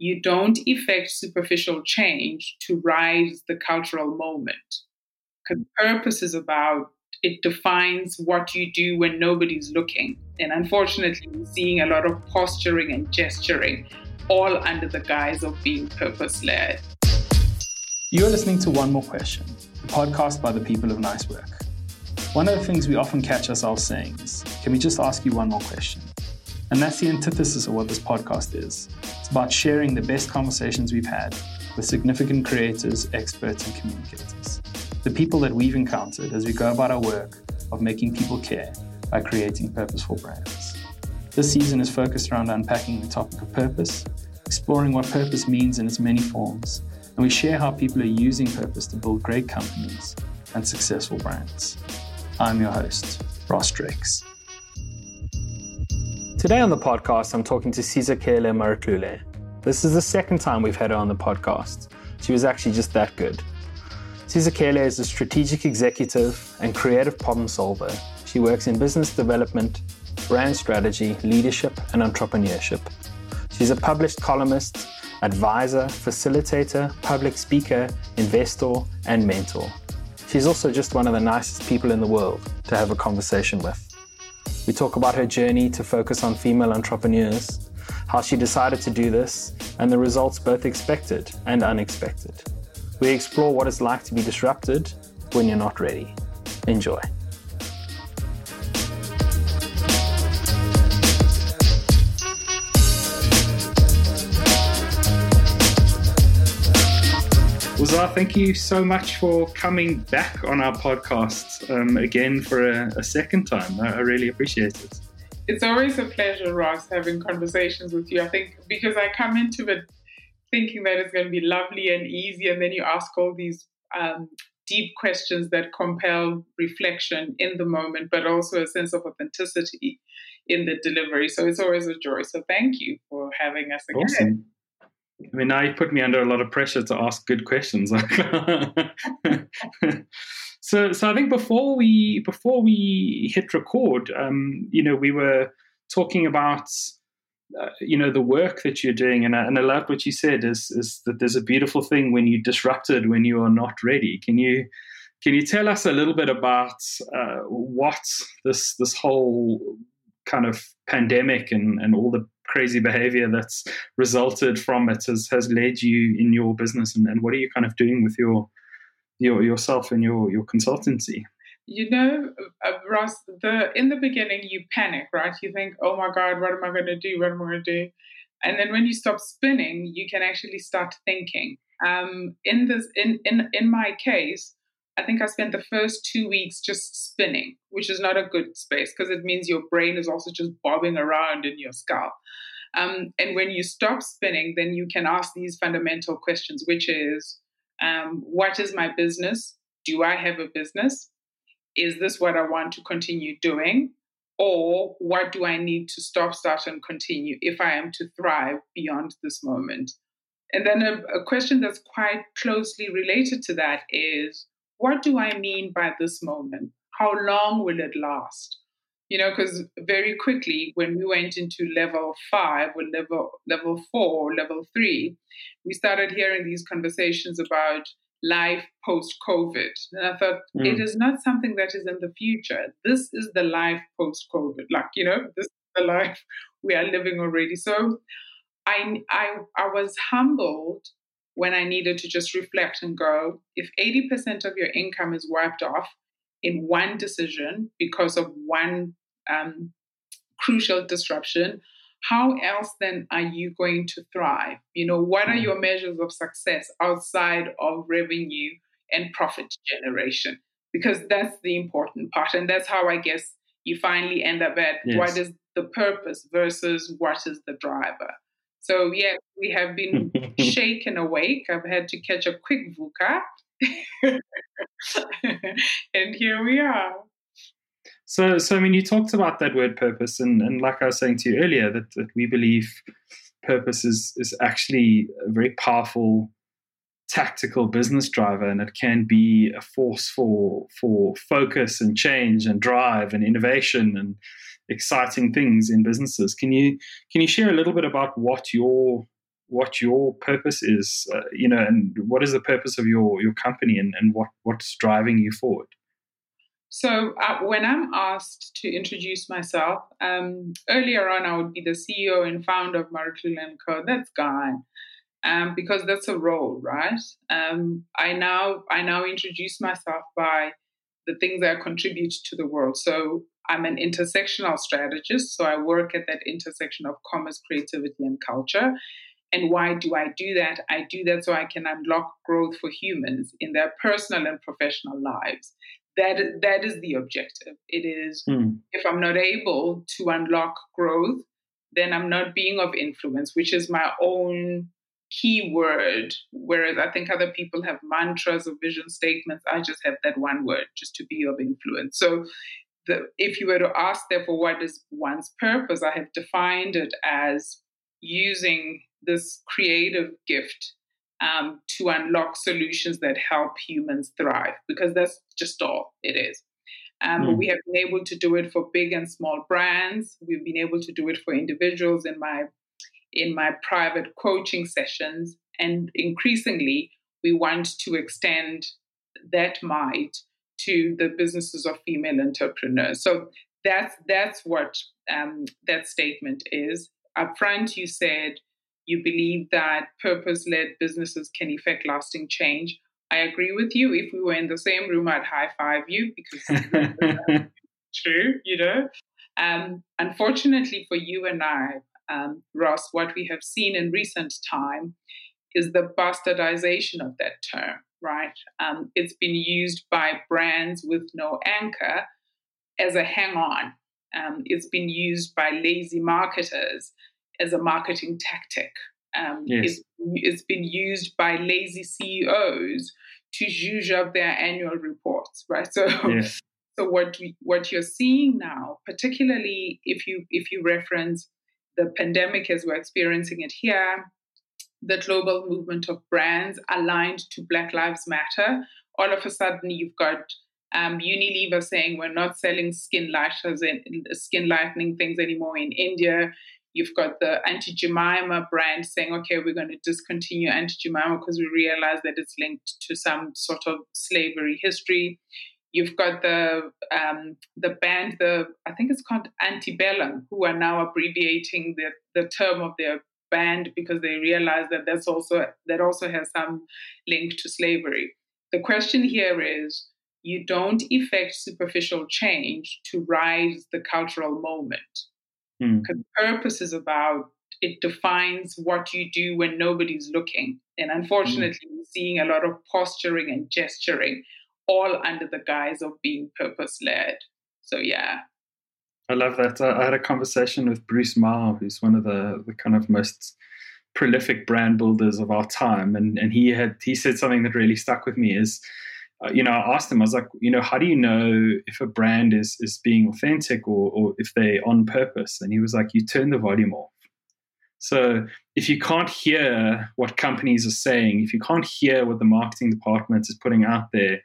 you don't effect superficial change to rise the cultural moment. Because purpose is about it defines what you do when nobody's looking. And unfortunately, we're seeing a lot of posturing and gesturing, all under the guise of being purpose led. You're listening to One More Question, a podcast by the people of Nice Work. One of the things we often catch ourselves saying is, Can we just ask you one more question? And that's the antithesis of what this podcast is. It's about sharing the best conversations we've had with significant creators, experts, and communicators. The people that we've encountered as we go about our work of making people care by creating purposeful brands. This season is focused around unpacking the topic of purpose, exploring what purpose means in its many forms, and we share how people are using purpose to build great companies and successful brands. I'm your host, Ross Drakes. Today on the podcast, I'm talking to Sizakele Marutlulle. This is the second time we've had her on the podcast. She was actually just that good. Sizakele is a strategic executive and creative problem solver. She works in business development, brand strategy, leadership, and entrepreneurship. She's a published columnist, advisor, facilitator, public speaker, investor, and mentor. She's also just one of the nicest people in the world to have a conversation with. We talk about her journey to focus on female entrepreneurs, how she decided to do this, and the results both expected and unexpected. We explore what it's like to be disrupted when you're not ready. Enjoy. Well, thank you so much for coming back on our podcast um, again for a, a second time. I, I, really appreciate it. It's always a pleasure, Ross, having conversations with you. I think because I come into it thinking that it's going to be lovely and easy, and then you ask all these um, deep questions that compel reflection in the moment, but also a sense of authenticity in the delivery. So it's always a joy. So thank you for having us again. Awesome. I mean, now you put me under a lot of pressure to ask good questions. so, so I think before we before we hit record, um, you know, we were talking about uh, you know the work that you're doing, and I, and I love what you said is is that there's a beautiful thing when you disrupted when you are not ready. Can you can you tell us a little bit about uh, what this this whole kind of pandemic and, and all the crazy behavior that's resulted from it has, has led you in your business? And, and what are you kind of doing with your your yourself and your your consultancy? You know uh, ross the in the beginning you panic right? You think oh my god what am i going to do? What am i going to do? And then when you stop spinning you can actually start thinking. Um, in this in in in my case I think I spent the first two weeks just spinning, which is not a good space because it means your brain is also just bobbing around in your skull. Um, and when you stop spinning, then you can ask these fundamental questions, which is um, what is my business? Do I have a business? Is this what I want to continue doing? Or what do I need to stop, start, and continue if I am to thrive beyond this moment? And then a, a question that's quite closely related to that is what do I mean by this moment? How long will it last? You know, because very quickly when we went into level five or level level four, level three, we started hearing these conversations about life post COVID. And I thought mm. it is not something that is in the future. This is the life post COVID. Like, you know, this is the life we are living already. So I I I was humbled when I needed to just reflect and go, if 80% of your income is wiped off in one decision because of one um, crucial disruption, how else then are you going to thrive? You know, what are mm. your measures of success outside of revenue and profit generation? Because that's the important part. And that's how I guess you finally end up at yes. what is the purpose versus what is the driver. So yeah, we have been shaken awake. I've had to catch a quick VUCA. and here we are. So, so I mean, you talked about that word purpose, and, and like I was saying to you earlier, that, that we believe purpose is is actually a very powerful tactical business driver, and it can be a force for for focus and change and drive and innovation and exciting things in businesses. Can you can you share a little bit about what your what your purpose is, uh, you know, and what is the purpose of your your company, and, and what what's driving you forward. So uh, when I'm asked to introduce myself, um, earlier on I would be the CEO and founder of Marutlulle & Co. That's gone. Um, because that's a role, right? Um, I now I now introduce myself by the things that I contribute to the world. So I'm an intersectional strategist. So I work at that intersection of commerce, creativity, and culture. And why do I do that? I do that so I can unlock growth for humans in their personal and professional lives that that is the objective. It is mm. if I'm not able to unlock growth, then I'm not being of influence, which is my own key word. Whereas I think other people have mantras or vision statements. I just have that one word, just to be of influence. So the, if you were to ask therefore what is one's purpose, I have defined it as using this creative gift um, to unlock solutions that help humans thrive, because that's just all it is. Um, mm. We have been able to do it for big and small brands. We've been able to do it for individuals in my in my private coaching sessions, and increasingly, we want to extend that might to the businesses of female entrepreneurs. So that's that's what um, that statement is. Up front, you said you believe that purpose led businesses can effect lasting change. I agree with you. If we were in the same room, I'd high five you because true, you know. Um, unfortunately for you and I, um, Ross, what we have seen in recent time is the bastardization of that term, right? Um, it's been used by brands with no anchor as a hang on. Um, it's been used by lazy marketers as a marketing tactic. Um, yes. it's, it's been used by lazy CEOs to zhuzh up their annual reports, right? So, yes. so what we, what you're seeing now, particularly if you if you reference the pandemic as we're experiencing it here, the global movement of brands aligned to Black Lives Matter, all of a sudden you've got um, Unilever saying we're not selling skin lighters and skin lightening things anymore in India. You've got the Auntie Jemima brand saying, okay, we're going to discontinue Auntie Jemima because we realize that it's linked to some sort of slavery history. You've got the um, the band, the I think it's called Antebellum, who are now abbreviating the, the term of their band because they realize that that's also that also has some link to slavery. The question here is you don't effect superficial change to rise the cultural moment. Hmm. Because mm. purpose is about it defines what you do when nobody's looking. And unfortunately, mm. we're seeing a lot of posturing and gesturing, all under the guise of being purpose led. So, yeah. I love that. I had a conversation with Bruce Mau, who's one of the, the kind of most prolific brand builders of our time. And, and he had he said something that really stuck with me is uh, you know, I asked them, I was like, you know, how do you know if a brand is is being authentic or, or if they're on purpose? And he was like, you turn the volume off. So if you can't hear what companies are saying, if you can't hear what the marketing department is putting out there,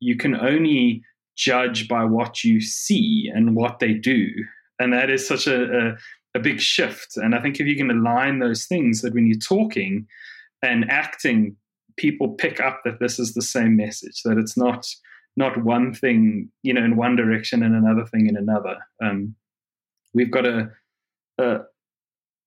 you can only judge by what you see and what they do. And that is such a, a, a big shift. And I think if you can align those things, that when you're talking and acting people pick up that this is the same message, that it's not not one thing, you know, in one direction and another thing in another. Um, we've got a, a,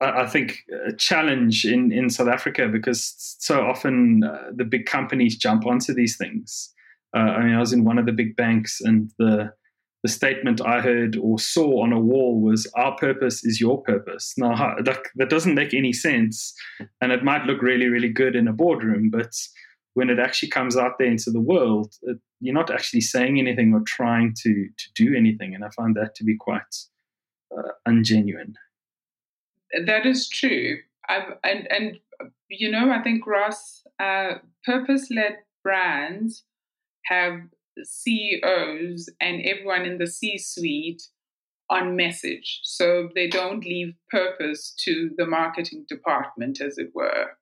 I think, a challenge in, in South Africa because so often uh, the big companies jump onto these things. Uh, I mean, I was in one of the big banks and the the statement I heard or saw on a wall was "Our purpose is your purpose." Now that, that doesn't make any sense, and it might look really, really good in a boardroom, but when it actually comes out there into the world, it, you're not actually saying anything or trying to to do anything, and I find that to be quite uh, ungenuine. That is true, I've, and and you know, I think Ross, uh, purpose-led brands have CEOs and everyone in the C suite on message. So they don't leave purpose to the marketing department, as it were.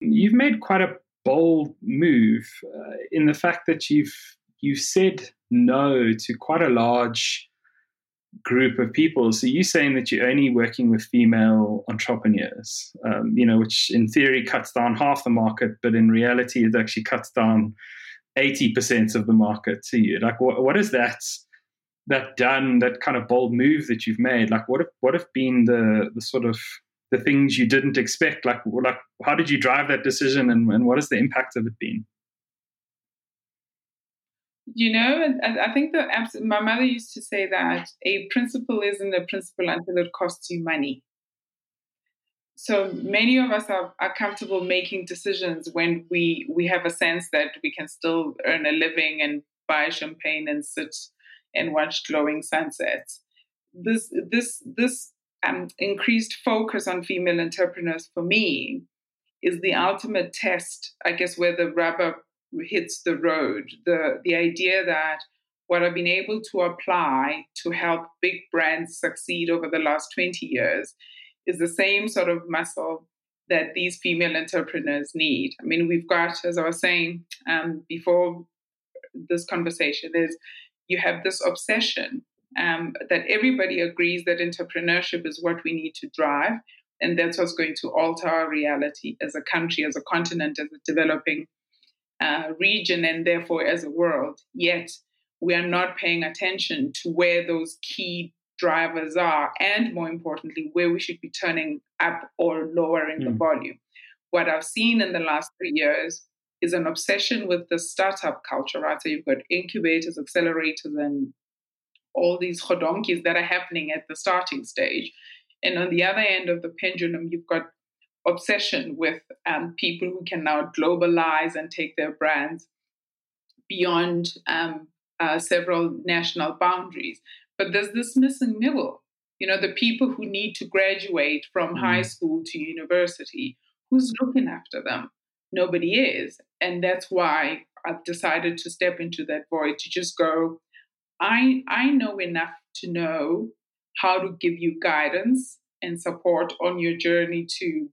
You've made quite a bold move uh, in the fact that you've you've said no to quite a large group of people. So you're saying that you're only working with female entrepreneurs, um, you know, which in theory cuts down half the market, but in reality it actually cuts down 80% of the market to you. Like, what, what is that? That done that kind of bold move that you've made. Like, what have what have been the the sort of the things you didn't expect? Like, like how did you drive that decision, and, and what has the impact of it been? You know, I think that my mother used to say that a principle isn't a principle until it costs you money. So many of us are, are comfortable making decisions when we we have a sense that we can still earn a living and buy champagne and sit and watch glowing sunsets. This this this um, increased focus on female entrepreneurs for me is the ultimate test, I guess, where the rubber hits the road. The the idea that what I've been able to apply to help big brands succeed over the last 20 years is the same sort of muscle that these female entrepreneurs need. I mean, we've got, as I was saying um, before this conversation, is you have this obsession um, that everybody agrees that entrepreneurship is what we need to drive, and that's what's going to alter our reality as a country, as a continent, as a developing uh, region and therefore as a world. Yet we are not paying attention to where those key drivers are, and more importantly, where we should be turning up or lowering mm. the hmm. volume. What I've seen in the last three years is an obsession with the startup culture, right? So you've got incubators, accelerators, and all these chodonkis that are happening at the starting stage. And on the other end of the pendulum, you've got obsession with um, people who can now globalize and take their brands beyond um, uh, several national boundaries. But there's this missing middle. You know, the people who need to graduate from mm. high school to university, who's looking after them? Nobody is. And that's why I've decided to step into that void to just go, I, I know enough to know how to give you guidance and support on your journey to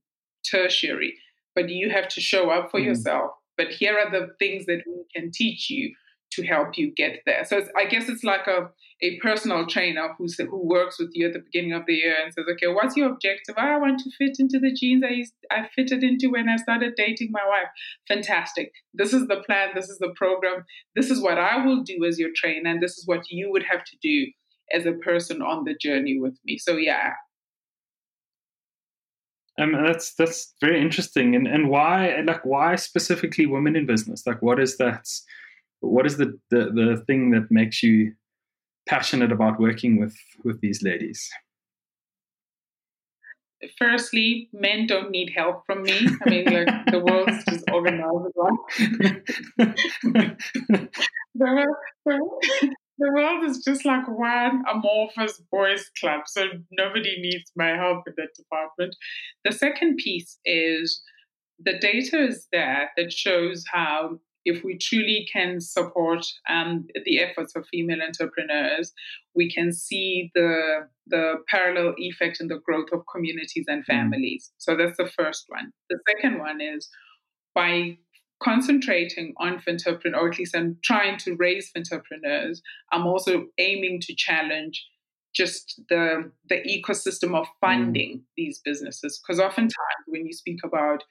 tertiary, but you have to show up for mm. yourself. But here are the things that we can teach you to help you get there. So I guess it's like a, a personal trainer who's, who works with you at the beginning of the year and says, okay, what's your objective? I want to fit into the jeans I, used, I fitted into when I started dating my wife. Fantastic. This is the plan. This is the program. This is what I will do as your trainer. And this is what you would have to do as a person on the journey with me. So yeah, um, that's that's very interesting. And and why like why specifically women in business? Like what is that? What is the the, the thing that makes you passionate about working with with these ladies? Firstly, men don't need help from me. I mean, like the world's just organized. the world is just like one amorphous boys club so nobody needs my help in that department the second piece is the data is there that shows how if we truly can support um, the efforts of female entrepreneurs, we can see the the parallel effect in the growth of communities and mm. families. So that's the first one. The second one is by concentrating on entrepreneurs, or at least I'm trying to raise entrepreneurs. I'm also aiming to challenge just the the ecosystem of funding mm. these businesses. Because oftentimes when you speak about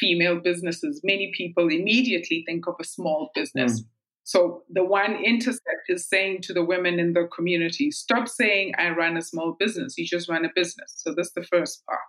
female businesses, many people immediately think of a small business. Mm. So the one intersect is saying to the women in the community, stop saying I run a small business. You just run a business. So that's the first part.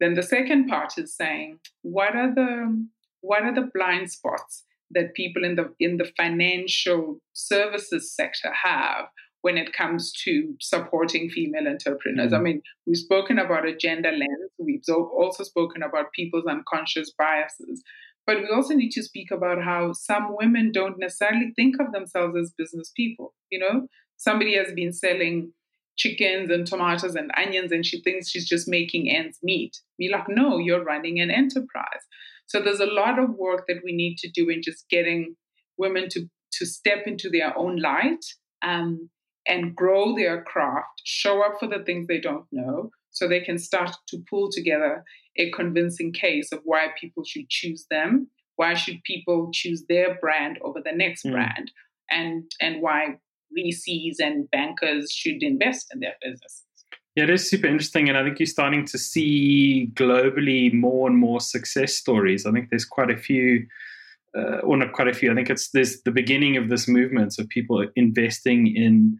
Then the second part is saying, what are the what are the blind spots that people in the in the financial services sector have when it comes to supporting female entrepreneurs. Mm-hmm. I mean, we've spoken about a gender lens. We've also spoken about people's unconscious biases. But we also need to speak about how some women don't necessarily think of themselves as business people. You know, somebody has been selling chickens and tomatoes and onions and she thinks she's just making ends meet. Be like, no, you're running an enterprise. So there's a lot of work that we need to do in just getting women to to step into their own light um, and grow their craft, show up for the things they don't know, so they can start to pull together a convincing case of why people should choose them, why should people choose their brand over the next mm. brand, and and why VCs and bankers should invest in their businesses. Yeah, it is super interesting. And I think you're starting to see globally more and more success stories. I think there's quite a few, uh, or not quite a few, I think it's there's the beginning of this movement of people investing in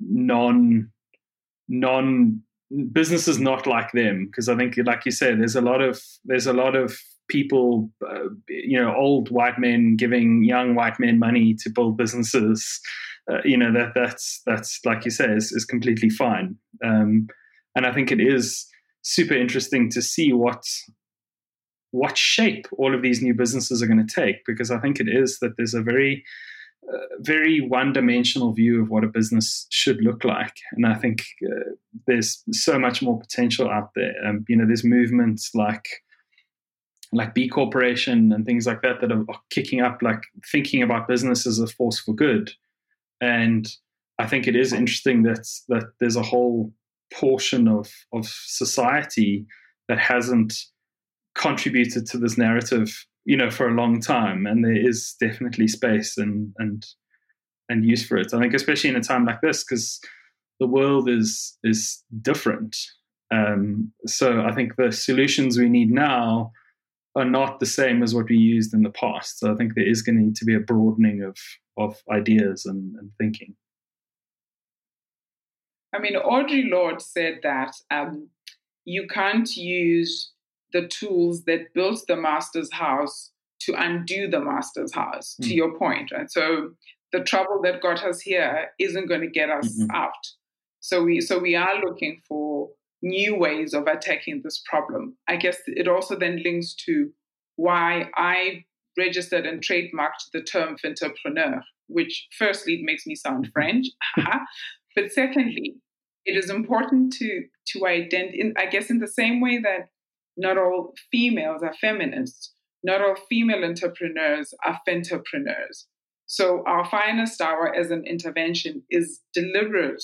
non non businesses not like them. Because i think like you said there's a lot of there's a lot of people uh, you know old white men giving young white men money to build businesses. Uh, you know that that's that's like you say is, is completely fine. Um, and i think it is super interesting to see what what shape all of these new businesses are going to take because i think it is that there's a very very one dimensional view of what a business should look like. And I think uh, there's so much more potential out there. Um, you know, there's movements like like B Corporation and things like that that are, kicking up, like thinking about business as a force for good. And I think it is interesting that that there's a whole portion of of society that hasn't contributed to this narrative you know for a long time and there is definitely space and and and use for it. I think especially in a time like this because the world is is different. Um, so i think the solutions we need now are not the same as what we used in the past. So i think there is going to need to be a broadening of of ideas and, and thinking. I mean Audre Lorde said that um, you can't use the tools that built the master's house to undo the master's house, mm. to your point, right? So the trouble that got us here isn't going to get us mm-hmm. out. So we so we are looking for new ways of attacking this problem. I guess it also then links to why I registered and trademarked the term entrepreneur, which firstly it makes me sound mm-hmm. French, but secondly, it is important to to identify. I guess in the same way that not all females are feminists. Not all female entrepreneurs are entrepreneurs. So our finest hour as an intervention is deliberate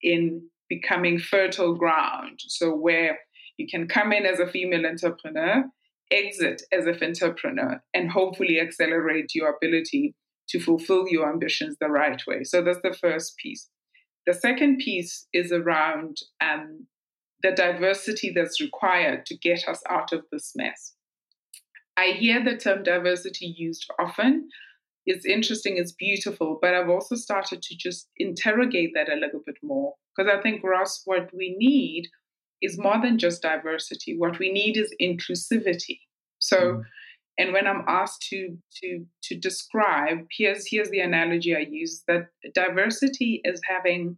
in becoming fertile ground. So where you can come in as a female entrepreneur, exit as a entrepreneur, and hopefully accelerate your ability to fulfill your ambitions the right way. So that's the first piece. The second piece is around um, the diversity that's required to get us out of this mess. I hear the term diversity used often. It's interesting, it's beautiful, but I've also started to just interrogate that a little bit more because I think, Ross, what we need is more than just diversity. What we need is inclusivity. So, mm. and when I'm asked to to to describe, here's here's the analogy I use that diversity is having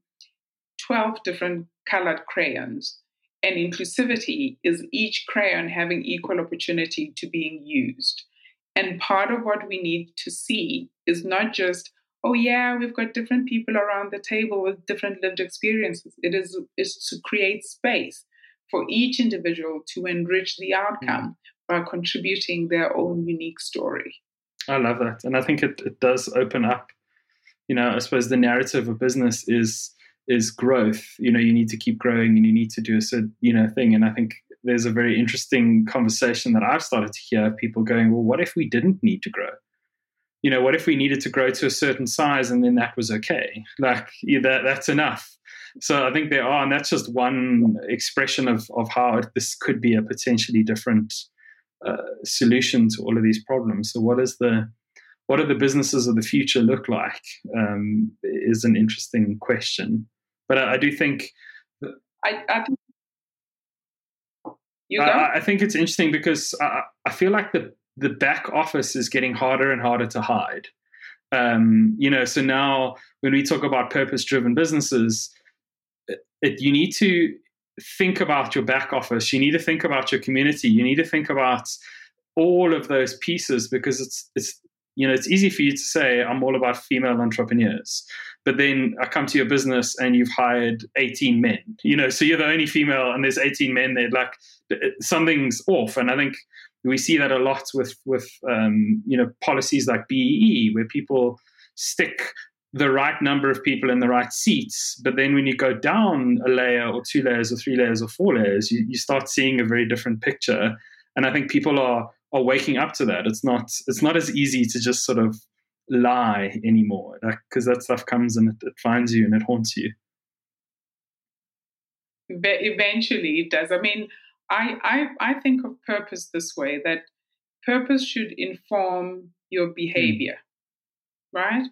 12 different colored crayons and inclusivity is each crayon having equal opportunity to being used. And part of what we need to see is not just, oh yeah, we've got different people around the table with different lived experiences. It is, is to create space for each individual to enrich the outcome mm. by contributing their own unique story. I love that. And I think it, it does open up, you know, I suppose the narrative of business is is growth. You know, you need to keep growing and you need to do a certain, you know, thing. And I think there's a very interesting conversation that I've started to hear people going, well, what if we didn't need to grow? You know, what if we needed to grow to a certain size and then that was okay? Like yeah, that, that's enough. So I think there are, and that's just one expression of, of how this could be a potentially different uh, solution to all of these problems. So what is the what do the businesses of the future look like? Um, is an interesting question. But I, I do think. I, I think. You I, I think it's interesting because I, I feel like the the back office is getting harder and harder to hide. Um, you know, so now when we talk about purpose driven businesses, it, it, you need to think about your back office. You need to think about your community. You need to think about all of those pieces because it's it's you know it's easy for you to say I'm all about female entrepreneurs, but then I come to your business and you've hired 18 men, you know, so you're the only female and there's 18 men there, like something's off. And I think we see that a lot with, with, um, you know, policies like BEE, where people stick the right number of people in the right seats. But then when you go down a layer or two layers or three layers or four layers, you, you start seeing a very different picture. And I think people are, are waking up to that. It's not, it's not as easy to just sort of lie anymore. Because like, that stuff comes and it, it finds you and it haunts you. But eventually it does. I mean I, I i think of purpose this way that purpose should inform your behavior mm. right?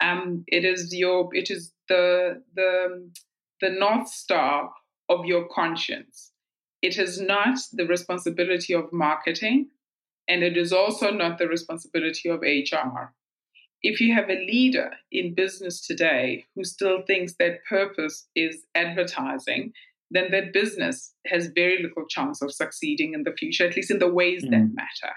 Um it is your it is the the the north star of your conscience. It is not the responsibility of marketing and it is also not the responsibility of hr if you have a leader in business today who still thinks that purpose is advertising, then that business has very little chance of succeeding in the future, at least in the ways mm. that matter.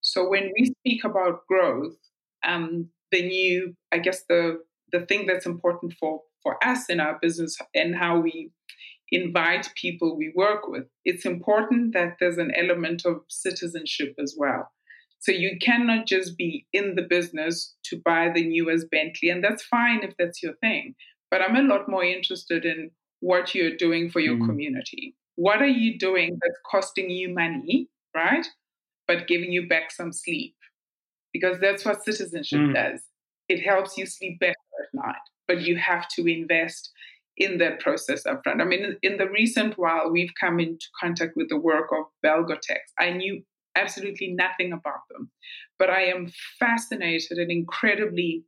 So when we speak about growth, um, the new, I guess the the thing that's important for for us in our business and how we invite people we work with, it's important that there's an element of citizenship as well. So you cannot just be in the business to buy the newest Bentley, and that's fine if that's your thing. But I'm a lot more interested in what you're doing for your mm. community. What are you doing that's costing you money, right? But giving you back some sleep? Because that's what citizenship mm. does. It helps you sleep better at night, but you have to invest in that process upfront. I mean, in the recent while, we've come into contact with the work of Belgotex. I knew absolutely nothing about them. But I am fascinated and incredibly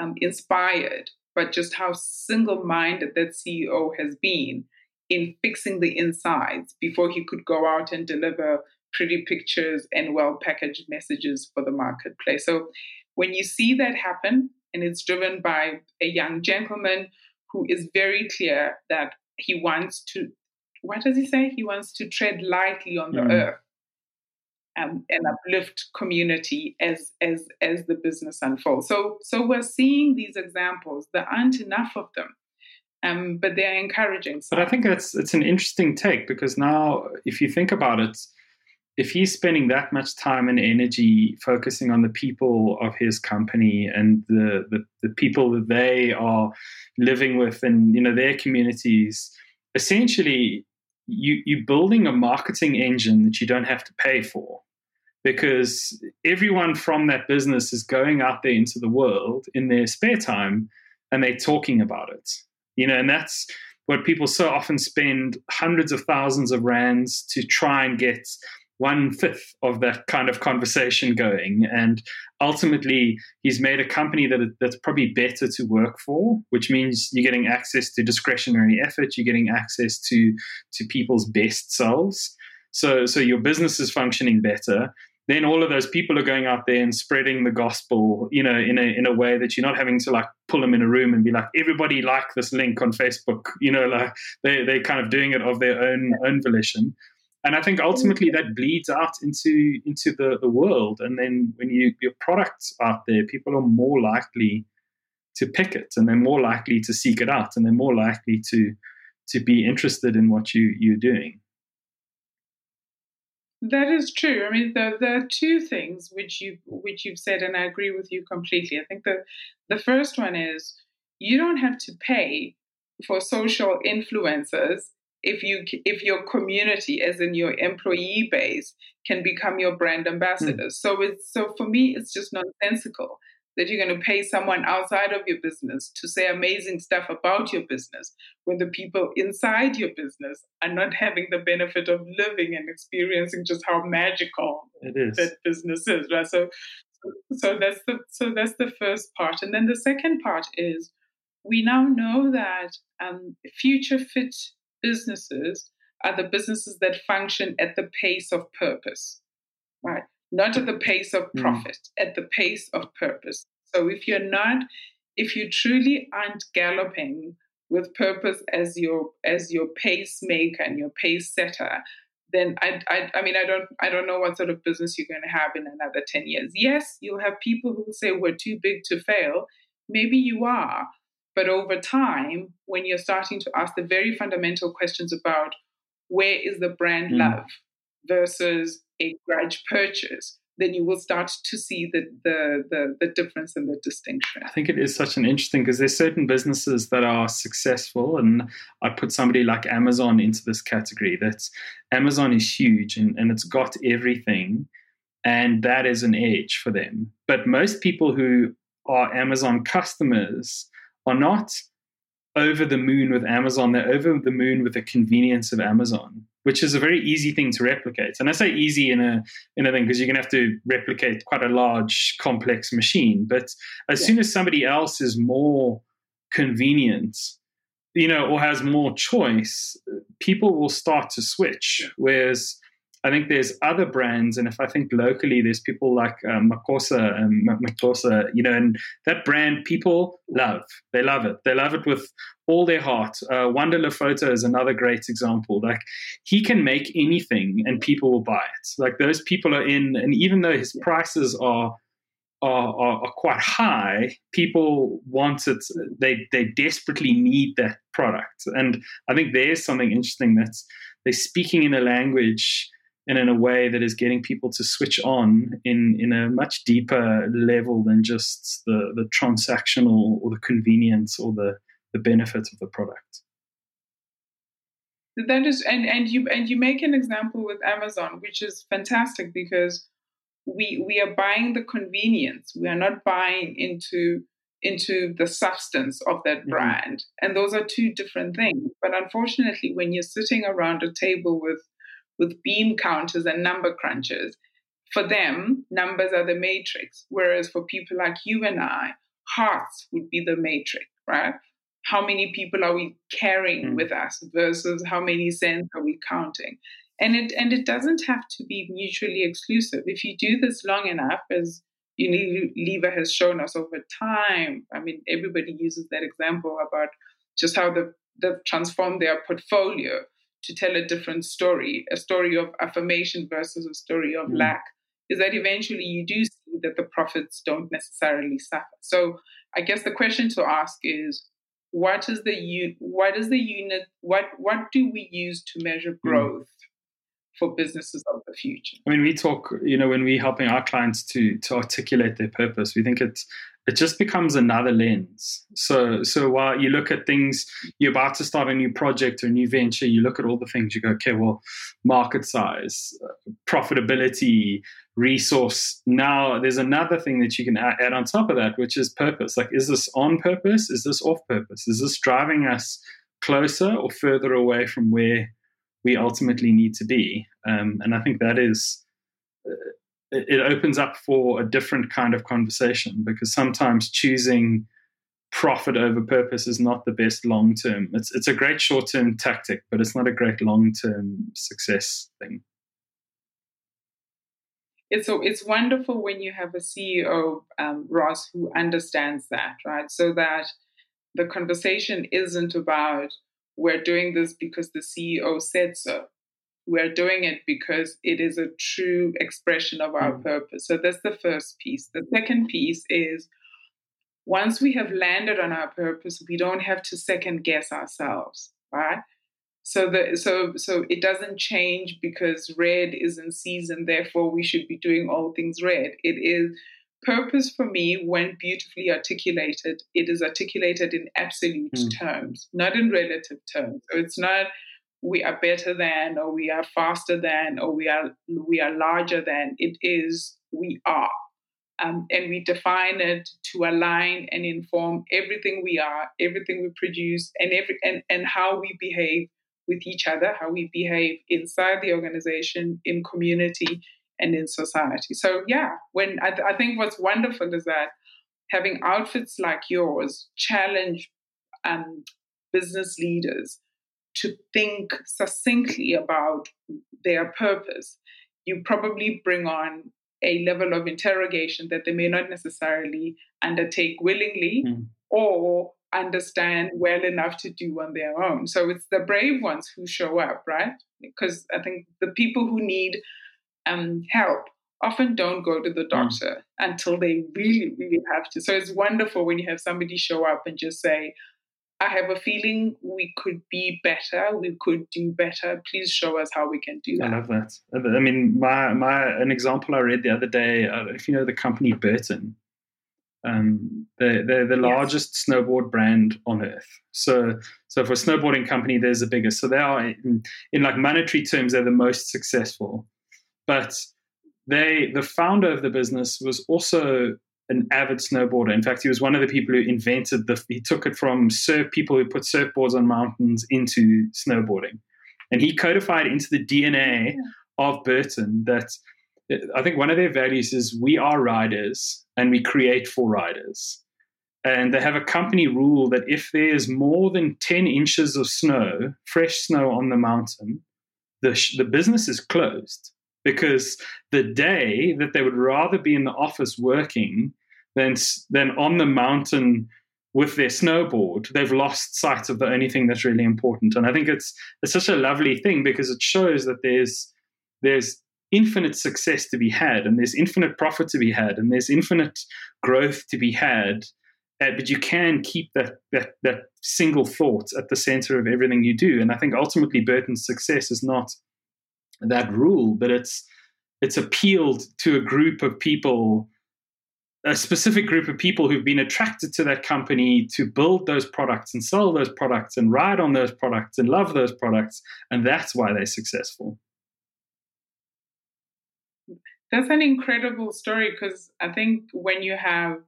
um, inspired by just how single minded that CEO has been in fixing the insides before he could go out and deliver pretty pictures and well packaged messages for the marketplace. So when you see that happen, and it's driven by a young gentleman who is very clear that he wants to, what does he say? He wants to tread lightly on the mm. earth um, and uplift community as as as the business unfolds. So so we're seeing these examples. There aren't enough of them. Um, but they're encouraging. But I think it's it's an interesting take because now, if you think about it, if he's spending that much time and energy focusing on the people of his company and the, the, the people that they are living with and you know their communities, essentially you, you're building a marketing engine that you don't have to pay for because everyone from that business is going out there into the world in their spare time and they're talking about it. You know and that's what people so often spend hundreds of thousands of rands to try and get one fifth of that kind of conversation going. And ultimately, he's made a company that that's probably better to work for, which means you're getting access to discretionary effort, you're getting access to to people's best selves. So so your business is functioning better. Then all of those people are going out there and spreading the gospel, you know, in a in a way that you're not having to like pull them in a room and be like, everybody like this link on Facebook, you know, like they they're kind of doing it of their own own volition and I think ultimately that mm-hmm. bleeds out into into the, the world. And then when you your product's out there, people are more likely to pick it, and they're more likely to seek it out, and they're more likely to to be interested in what you you're doing. That is true. I mean, there, there are two things which you which you've said, and I agree with you completely. I think the the first one is you don't have to pay for social influencers if you if your community as in your employee base can become your brand ambassadors mm. so it's so for me it's just nonsensical that you're going to pay someone outside of your business to say amazing stuff about your business when the people inside your business are not having the benefit of living and experiencing just how magical it is. that business is right so so that's the so that's the first part and then the second part is we now know that um, future fit businesses are the businesses that function at the pace of purpose, right? Not at the pace of mm. profit, mm. at the pace of purpose. So if you're not, if you truly aren't galloping with purpose as your as your pacemaker and your pace setter, then I, I, I mean I don't I don't know what sort of business you're going to have in another ten years. Yes, you'll have people who say we're too big to fail. Maybe you are, but over time, when you're starting to ask the very fundamental questions about where is the brand mm. love versus a grudge purchase, then you will start to see the, the, the, the difference and the distinction. I think it is such an interesting because there's certain businesses that are successful, and I put somebody like Amazon into this category. That's Amazon is huge and, and it's got everything and that is an edge for them. But most people who are Amazon customers are not over the moon with Amazon. They're over the moon with the convenience of Amazon, which is a very easy thing to replicate. And I say easy in a in a thing because you're going to have to replicate quite a large, complex machine. But as yeah. soon as somebody else is more convenient, you know, or has more choice, uh, people will start to switch. Whereas I think there's other brands, and if I think locally, there's people like um, MaXhosa and MaXhosa, you know, and that brand people love. They love it. They love it with all their heart. Uh, Wandela Photo is another great example. Like he can make anything, and people will buy it. Like those people are in, and even though his prices are are, are, are, quite high, people want it. They they desperately need that product, and I think there's something interesting that's they're speaking in a language and in a way that is getting people to switch on in in a much deeper level than just the the transactional or the convenience or the the benefit of the product. That is and and you and you make an example with amazon which is fantastic because we we are buying the convenience. We are not buying into into the substance of that mm-hmm. brand. And those are two different things. But unfortunately when you're sitting around a table with with beam counters and number crunchers. For them, numbers are the matrix, whereas for people like you and I, hearts would be the matrix, right? How many people are we carrying mm. with us versus how many cents are we counting? And it and it doesn't have to be mutually exclusive. If you do this long enough, as Unilever has shown us over time, I mean, everybody uses that example about just how they've, they've transformed their portfolio to tell a different story, a story of affirmation versus a story of mm. lack, is that eventually you do see that the profits don't necessarily suffer. So I guess the question to ask is what is the what is the unit what what do we use to measure mm. growth. For businesses of the future? I mean we talk, you know, when we're helping our clients to to articulate their purpose, we think it's it just becomes another lens. So, so while you look at things, you're about to start a new project or a new venture, you look at all the things, you go, okay, well, market size, profitability, resource. Now, there's another thing that you can add on top of that, which is purpose. Like, is this on purpose? Is this off purpose? Is this driving us closer or further away from where we ultimately need to be? Um, and I think that is uh, it opens up for a different kind of conversation because sometimes choosing profit over purpose is not the best long term. It's it's a great short term tactic, but it's not a great long term success thing. It's so it's wonderful when you have a CEO, um, Ross, who understands that, right? So that the conversation isn't about we're doing this because the CEO said so we're doing it because it is a true expression of our mm. purpose. So that's the first piece. The second piece is once we have landed on our purpose, we don't have to second guess ourselves, right? So the so so it doesn't change because red is in season, therefore we should be doing all things red. It is purpose for me when beautifully articulated, it is articulated in absolute mm. terms, not in relative terms. So it's not we are better than or we are faster than or we are we are larger than it is we are um, and we define it to align and inform everything we are everything we produce and every and, and how we behave with each other how we behave inside the organization in community and in society so yeah when I, th- I think what's wonderful is that having outfits like yours challenge um, business leaders to think succinctly about their purpose, you probably bring on a level of interrogation that they may not necessarily undertake willingly mm. or understand well enough to do on their own. So it's the brave ones who show up, right? Because I think the people who need um, help often don't go to the hmm. doctor mm. until they really, really have to. So it's wonderful when you have somebody show up and just say, I have a feeling we could be better. We could do better. Please show us how we can do that. I love that. I mean, my my an example I read the other day. Uh, if you know the company Burton, um, they're, they're the largest yes. snowboard brand on earth. So, so for a snowboarding company, there's the biggest. So they are in, in like monetary terms, they're the most successful. But they the founder of the business was also an avid snowboarder. In fact, he was one of the people who invented the. He took it from surf people who put surfboards on mountains into snowboarding, and he codified into the DNA of Burton that I think one of their values is we are riders and we create for riders. And they have a company rule that if there's more than 10 inches of snow, fresh snow on the mountain, the, the business is closed because the day that they would rather be in the office working than, than on the mountain with their snowboard, they've lost sight of the only thing that's really important. And I think it's it's such a lovely thing because it shows that there's there's infinite success to be had and there's infinite profit to be had and there's infinite growth to be had. Uh, but you can keep that, that that single thought at the center of everything you do. And I think ultimately Burton's success is not that rule, but it's it's appealed to a group of people a specific group of people who've been attracted to that company to build those products and sell those products and ride on those products and love those products. And that's why they're successful. That's an incredible story because I think when you have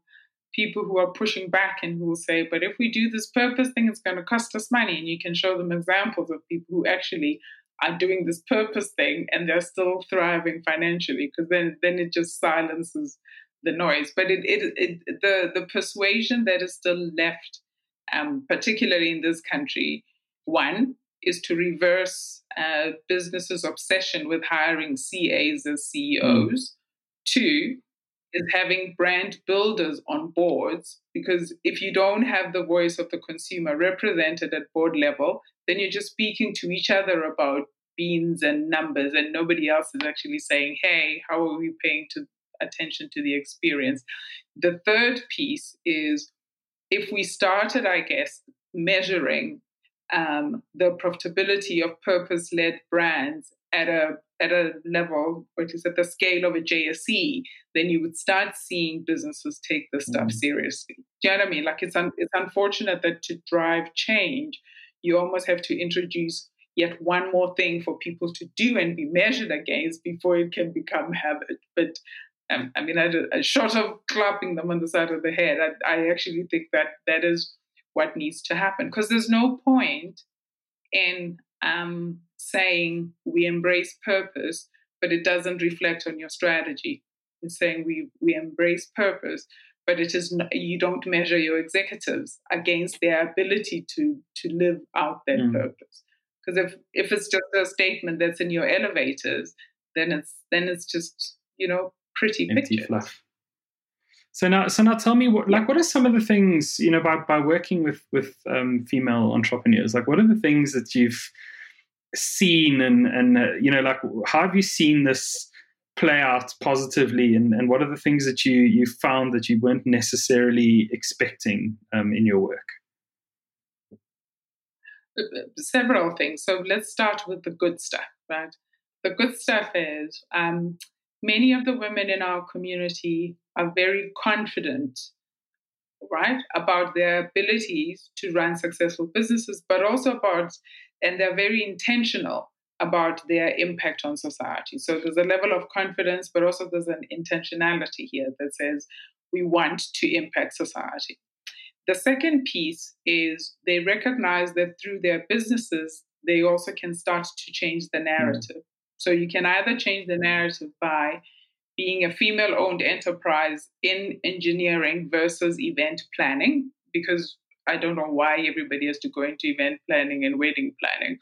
people who are pushing back and who will say, but if we do this purpose thing, it's going to cost us money. And you can show them examples of people who actually are doing this purpose thing and they're still thriving financially because then, then it just silences the noise. But it, it, it the the persuasion that is still left, um, particularly in this country, one is to reverse uh, businesses' obsession with hiring CAs as CEOs. Mm. Two is having brand builders on boards because if you don't have the voice of the consumer represented at board level, then you're just speaking to each other about beans and numbers, and nobody else is actually saying, "Hey, how are we paying to attention to the experience. The third piece is if we started, I guess, measuring um, the profitability of purpose led brands at a at a level which is at the scale of a JSE, then you would start seeing businesses take this stuff mm. seriously. Do you know what I mean? Like it's un- it's unfortunate that to drive change, you almost have to introduce yet one more thing for people to do and be measured against before it can become habit. But um, I mean, I, I, short of clapping them on the side of the head, I, I actually think that that is what needs to happen because there's no point in um, saying we embrace purpose, but it doesn't reflect on your strategy. It's saying we we embrace purpose, but it is you don't measure your executives against their ability to to live out that mm. purpose. Because if if it's just a statement that's in your elevators, then it's then it's just you know pretty empty pictures. fluff. So now, so now, tell me what, like, what are some of the things you know by by working with with um, female entrepreneurs? Like, what are the things that you've seen, and and uh, you know, like, how have you seen this play out positively, and and what are the things that you you found that you weren't necessarily expecting um, in your work? Uh, uh, several things. So let's start with the good stuff, right? The good stuff is um, many of the women in our community are very confident, right, about their abilities to run successful businesses, but also about, and they're very intentional about their impact on society. So there's a level of confidence, but also there's an intentionality here that says we want to impact society. The second piece is they recognize that through their businesses, they also can start to change the narrative. Mm. So you can either change the narrative by being a female owned enterprise in engineering versus event planning, because I don't know why everybody has to go into event planning and wedding planning.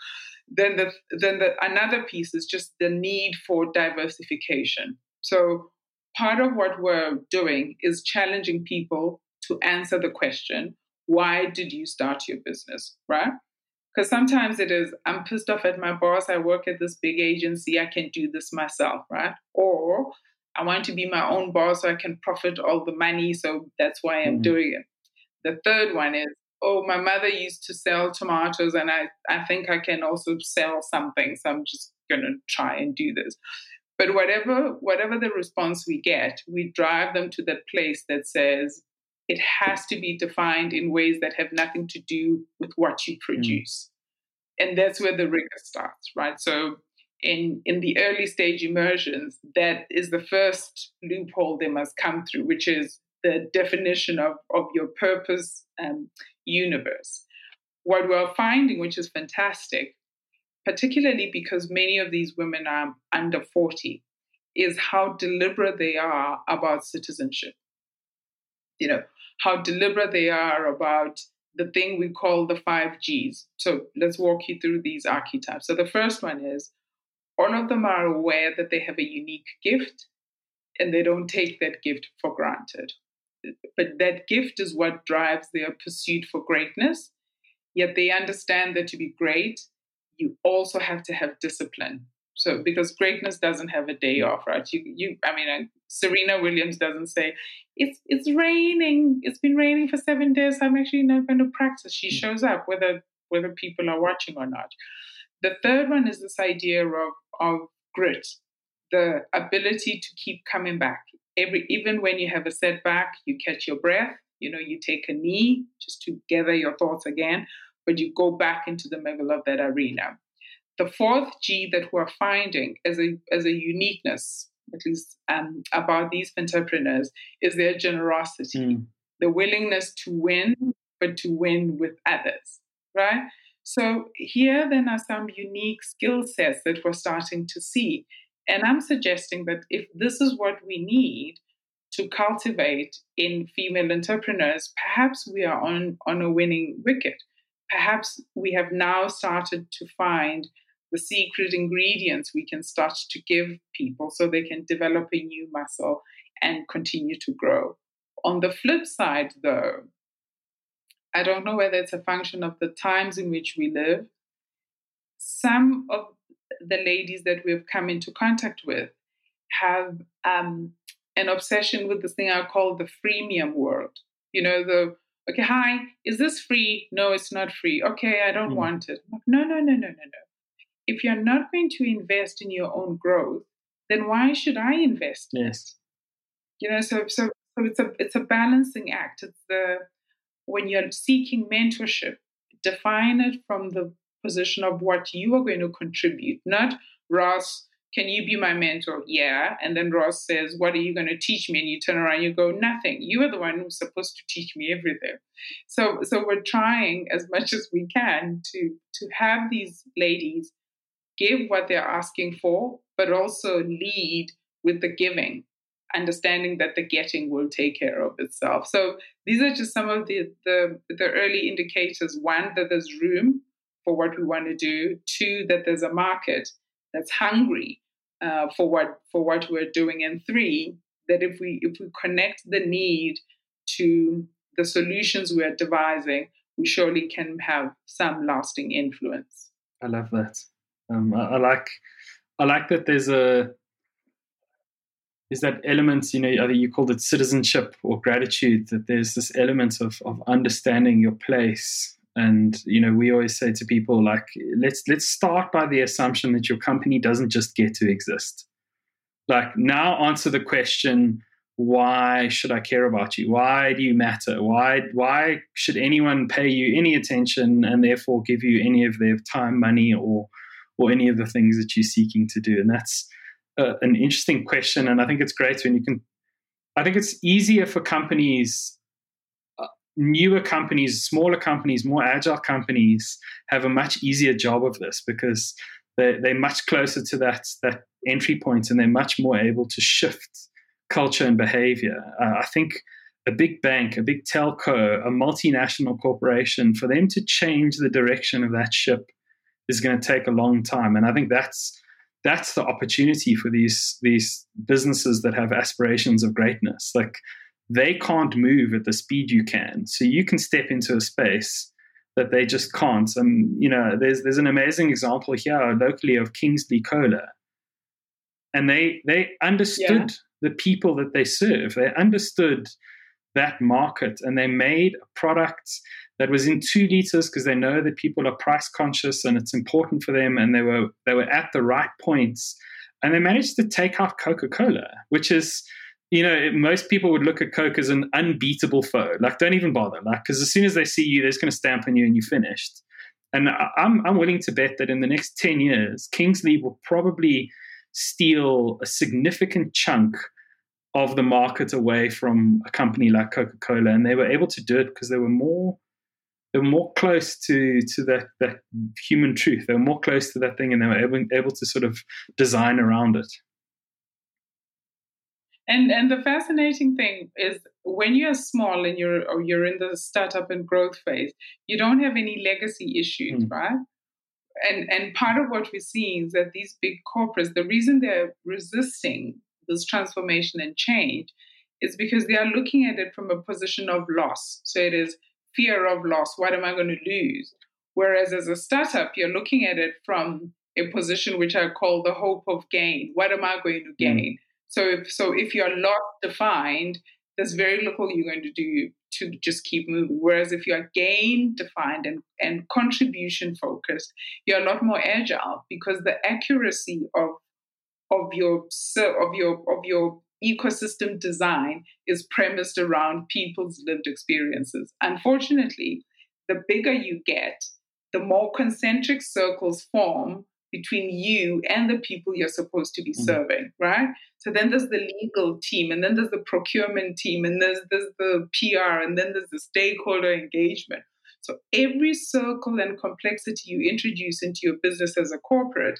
Then the then the another piece is just the need for diversification. So part of what we're doing is challenging people to answer the question, why did you start your business, right? Because sometimes it is, I'm pissed off at my boss. I work at this big agency. I can do this myself, right? Or I want to be my own boss so I can profit all the money. So that's why I'm mm-hmm. doing it. The third one is, oh, my mother used to sell tomatoes and I, I think I can also sell something. So I'm just going to try and do this. But whatever, whatever the response we get, we drive them to the place that says, it has to be defined in ways that have nothing to do with what you mm. produce. Mm. And that's where the rigor starts, right? So in in the early stage immersions, that is the first loophole they must come through, which is the definition of, of your purpose um, universe. What we're finding, which is fantastic, particularly because many of these women are under 40, is how deliberate they are about citizenship. You know, how deliberate they are about the thing we call the five G's. So let's walk you through these archetypes. So the first one is all of them are aware that they have a unique gift and they don't take that gift for granted. But that gift is what drives their pursuit for greatness. Yet they understand that to be great, you also have to have discipline. So because greatness doesn't have a day off, right? You, you. I mean, uh, Serena Williams doesn't say it's it's raining. It's been raining for seven days. I'm actually not going to practice. She hmm. shows up whether whether people are watching or not. The third one is this idea of of grit, the ability to keep coming back. Every even when you have a setback, you catch your breath. You know, you take a knee just to gather your thoughts again, but you go back into the middle of that arena. The fourth G that we're finding as a as a uniqueness, at least um, about these entrepreneurs, is their generosity, mm. the willingness to win, but to win with others, right? So here then are some unique skill sets that we're starting to see. And I'm suggesting that if this is what we need to cultivate in female entrepreneurs, perhaps we are on, on a winning wicket. Perhaps we have now started to find the secret ingredients we can start to give people so they can develop a new muscle and continue to grow. On the flip side, though, I don't know whether it's a function of the times in which we live. Some of the ladies that we've come into contact with have um, an obsession with this thing I call the freemium world. You know, the okay, hi, is this free? No, it's not free. Okay, I don't mm. want it. No, no, no, no, no, no. If you're not going to invest in your own growth, then why should I invest? Yes. You know, so so so it's a it's a balancing act. It's the when you're seeking mentorship, define it from the position of what you are going to contribute, not Ross. Can you be my mentor? Yeah. And then Ross says, What are you going to teach me? And you turn around, you go, Nothing. You are the one who's supposed to teach me everything. So, so we're trying as much as we can to, to have these ladies give what they're asking for, but also lead with the giving understanding that the getting will take care of itself. So these are just some of the, the, the early indicators. One, that there's room for what we want to do. Two, that there's a market that's hungry uh, for what for what we're doing. And three, that if we if we connect the need to the solutions we are devising, we surely can have some lasting influence. I love that. Um, I, I like I like that there's a is that element, you know, either you called it citizenship or gratitude, that there's this element of, of understanding your place. And, you know, we always say to people like, let's let's start by the assumption that your company doesn't just get to exist. Like now answer the question, why should I care about you? Why do you matter? Why why should anyone pay you any attention and therefore give you any of their time, money, or or any of the things that you're seeking to do? And that's an interesting question, and I think it's great when you can. I think it's easier for companies, newer companies, smaller companies, more agile companies have a much easier job of this because they're, they're much closer to that that entry point, and they're much more able to shift culture and behavior. Uh, I think a big bank, a big telco, a multinational corporation, for them to change the direction of that ship is going to take a long time, and I think that's that's the opportunity for these these businesses that have aspirations of greatness like they can't move at the speed you can. So you can step into a space that they just can't. And you know there's there's an amazing example here locally of kingsley cola and they they understood yeah. the people that they serve. They understood that market and they made a product that was in two liters because they know that people are price conscious and it's important for them and they were they were at the right points. And they managed to take out coca-cola which is you know most people would look at coke as an unbeatable foe like don't even bother like because as soon as they see you they're just going to stamp on you and you're finished And I'm, I'm willing to bet that in the next 10 years, Kingsley will probably steal a significant chunk of the market away from a company like Coca-Cola. And they were able to do it because they were more they were more close to to that that human truth. They were more close to that thing, and they were able, able to sort of design around it. And and the fascinating thing is when you're small and you're or you're in the startup and growth phase, you don't have any legacy issues, mm. right? And and part of what we're seeing is that these big corporates, the reason they're resisting this transformation and change is because they are looking at it from a position of loss. So it is fear of loss. What am I going to lose? Whereas as a startup, you're looking at it from a position which I call the hope of gain. What am I going to hmm. gain? Mm. So if so if you're loss defined, there's very little you're going to do to just keep moving. Whereas if you're gain defined and, and contribution focused, you're a lot more agile because the accuracy of of your of your of your ecosystem design is premised around people's lived experiences. Unfortunately, the bigger you get, the more concentric circles form between you and the people you're supposed to be mm-hmm. serving, right? So then there's the legal team, and then there's the procurement team, and there's, there's the PR, and then there's the stakeholder engagement. So every circle and complexity you introduce into your business as a corporate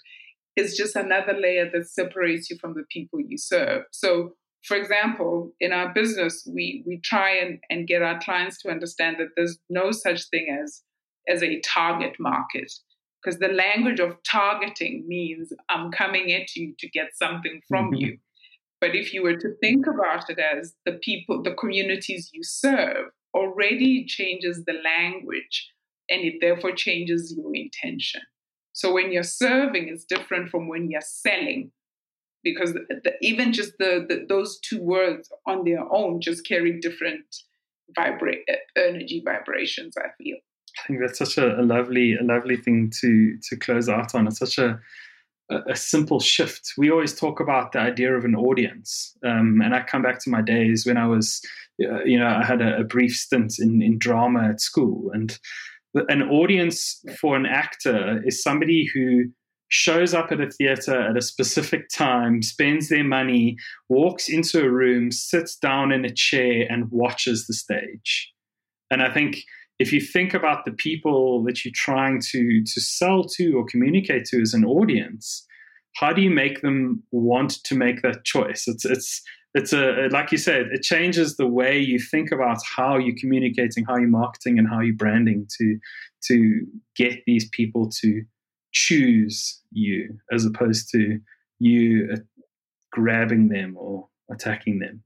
is just another layer that separates you from the people you serve. So for example, in our business, we we try and, and get our clients to understand that there's no such thing as as a target market because the language of targeting means I'm coming at you to get something from mm-hmm. you. But if you were to think about it as the people, the communities you serve, already changes the language and it therefore changes your intention. So when you're serving, it's different from when you're selling, because the, even just the, the, those two words on their own just carry different vibrate energy vibrations. I feel. I think that's such a, a, lovely, a lovely thing to to close out on. It's such a a, simple shift. We always talk about the idea of an audience, um, and I come back to my days when I was, uh, you know, I had a, a, brief stint in in drama at school, and an audience for an actor is somebody who shows up at a theater at a specific time, spends their money, walks into a room, sits down in a chair, and watches the stage. And I think if you think about the people that you're trying to to sell to or communicate to as an audience, how do you make them want to make that choice? It's it's it's a like you said, it changes the way you think about how you're communicating, how you're marketing, and how you're branding to to get these people to choose you as opposed to you uh, grabbing them or attacking them.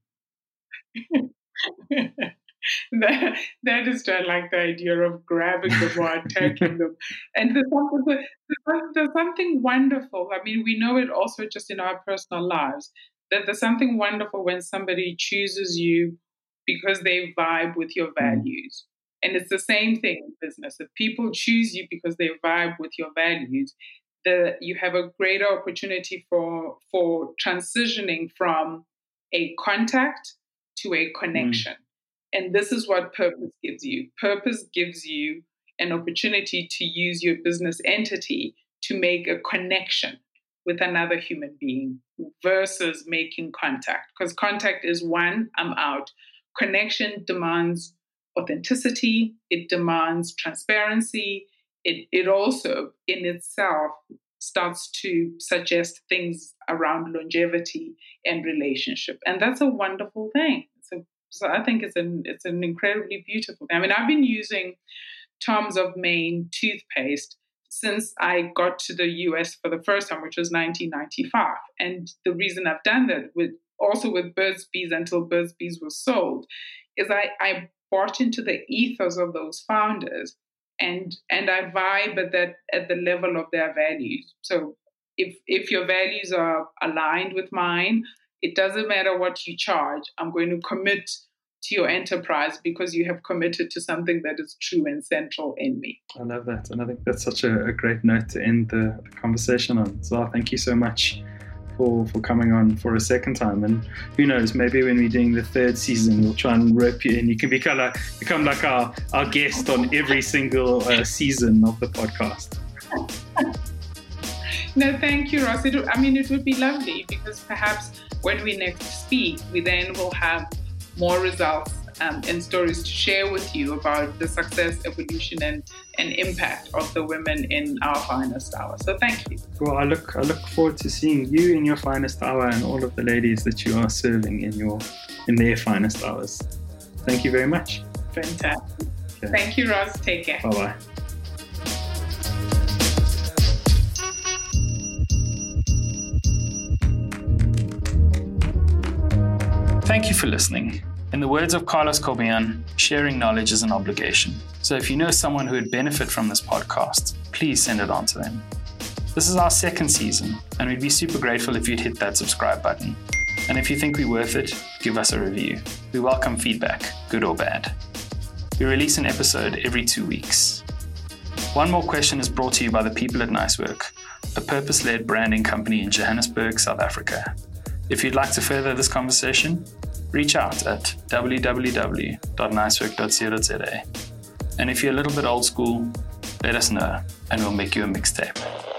that, that is just like the idea of grabbing them or attacking them. And there's something, there's something wonderful. I mean, we know it also just in our personal lives that there's something wonderful when somebody chooses you because they vibe with your mm. values. And it's the same thing in business. If people choose you because they vibe with your values, the, you have a greater opportunity for for transitioning from a contact to a connection. Mm. And this is what purpose gives you. Purpose gives you an opportunity to use your business entity to make a connection with another human being versus making contact. Because contact is one, I'm out. Connection demands authenticity, it demands transparency. It, it also, in itself, starts to suggest things around longevity and relationship. And that's a wonderful thing. So I think it's an it's an incredibly beautiful thing. I mean, I've been using Tom's of Maine toothpaste since I got to the US for the first time, which was 1995. And the reason I've done that with also with Burt's Bees until Burt's Bees was sold is I, I bought into the ethos of those founders and and I vibe at that at the level of their values. So if if your values are aligned with mine, it doesn't matter what you charge. I'm going to commit to your enterprise because you have committed to something that is true and central in me. I love that. And I think that's such a, a great note to end the, the, conversation on. So thank you so much for, for coming on for a second time. And who knows, maybe when we're doing the third season, we'll try and rope you in. You can become like, become like our, our guest on every single uh, season of the podcast. no, thank you, Ross. It, I mean, it would be lovely because perhaps when we next speak, we then will have more results um, and stories to share with you about the success, evolution, and, and impact of the women in our finest hour. So thank you. Well, I look I look forward to seeing you in your finest hour and all of the ladies that you are serving in your in their finest hours. Thank you very much. Fantastic. Okay. Thank you, Ross. Take care. Bye bye. Thank you for listening. In the words of Carlos Corbian, sharing knowledge is an obligation. So if you know someone who would benefit from this podcast, please send it on to them. This is our second season, and we'd be super grateful if you'd hit that subscribe button. And if you think we're worth it, give us a review. We welcome feedback, good or bad. We release an episode every two weeks. One More Question is brought to you by the people at Nicework, a purpose led branding company in Johannesburg, South Africa. If you'd like to further this conversation, reach out at www.nicework.co.za. And if you're a little bit old school, let us know and we'll make you a mixtape.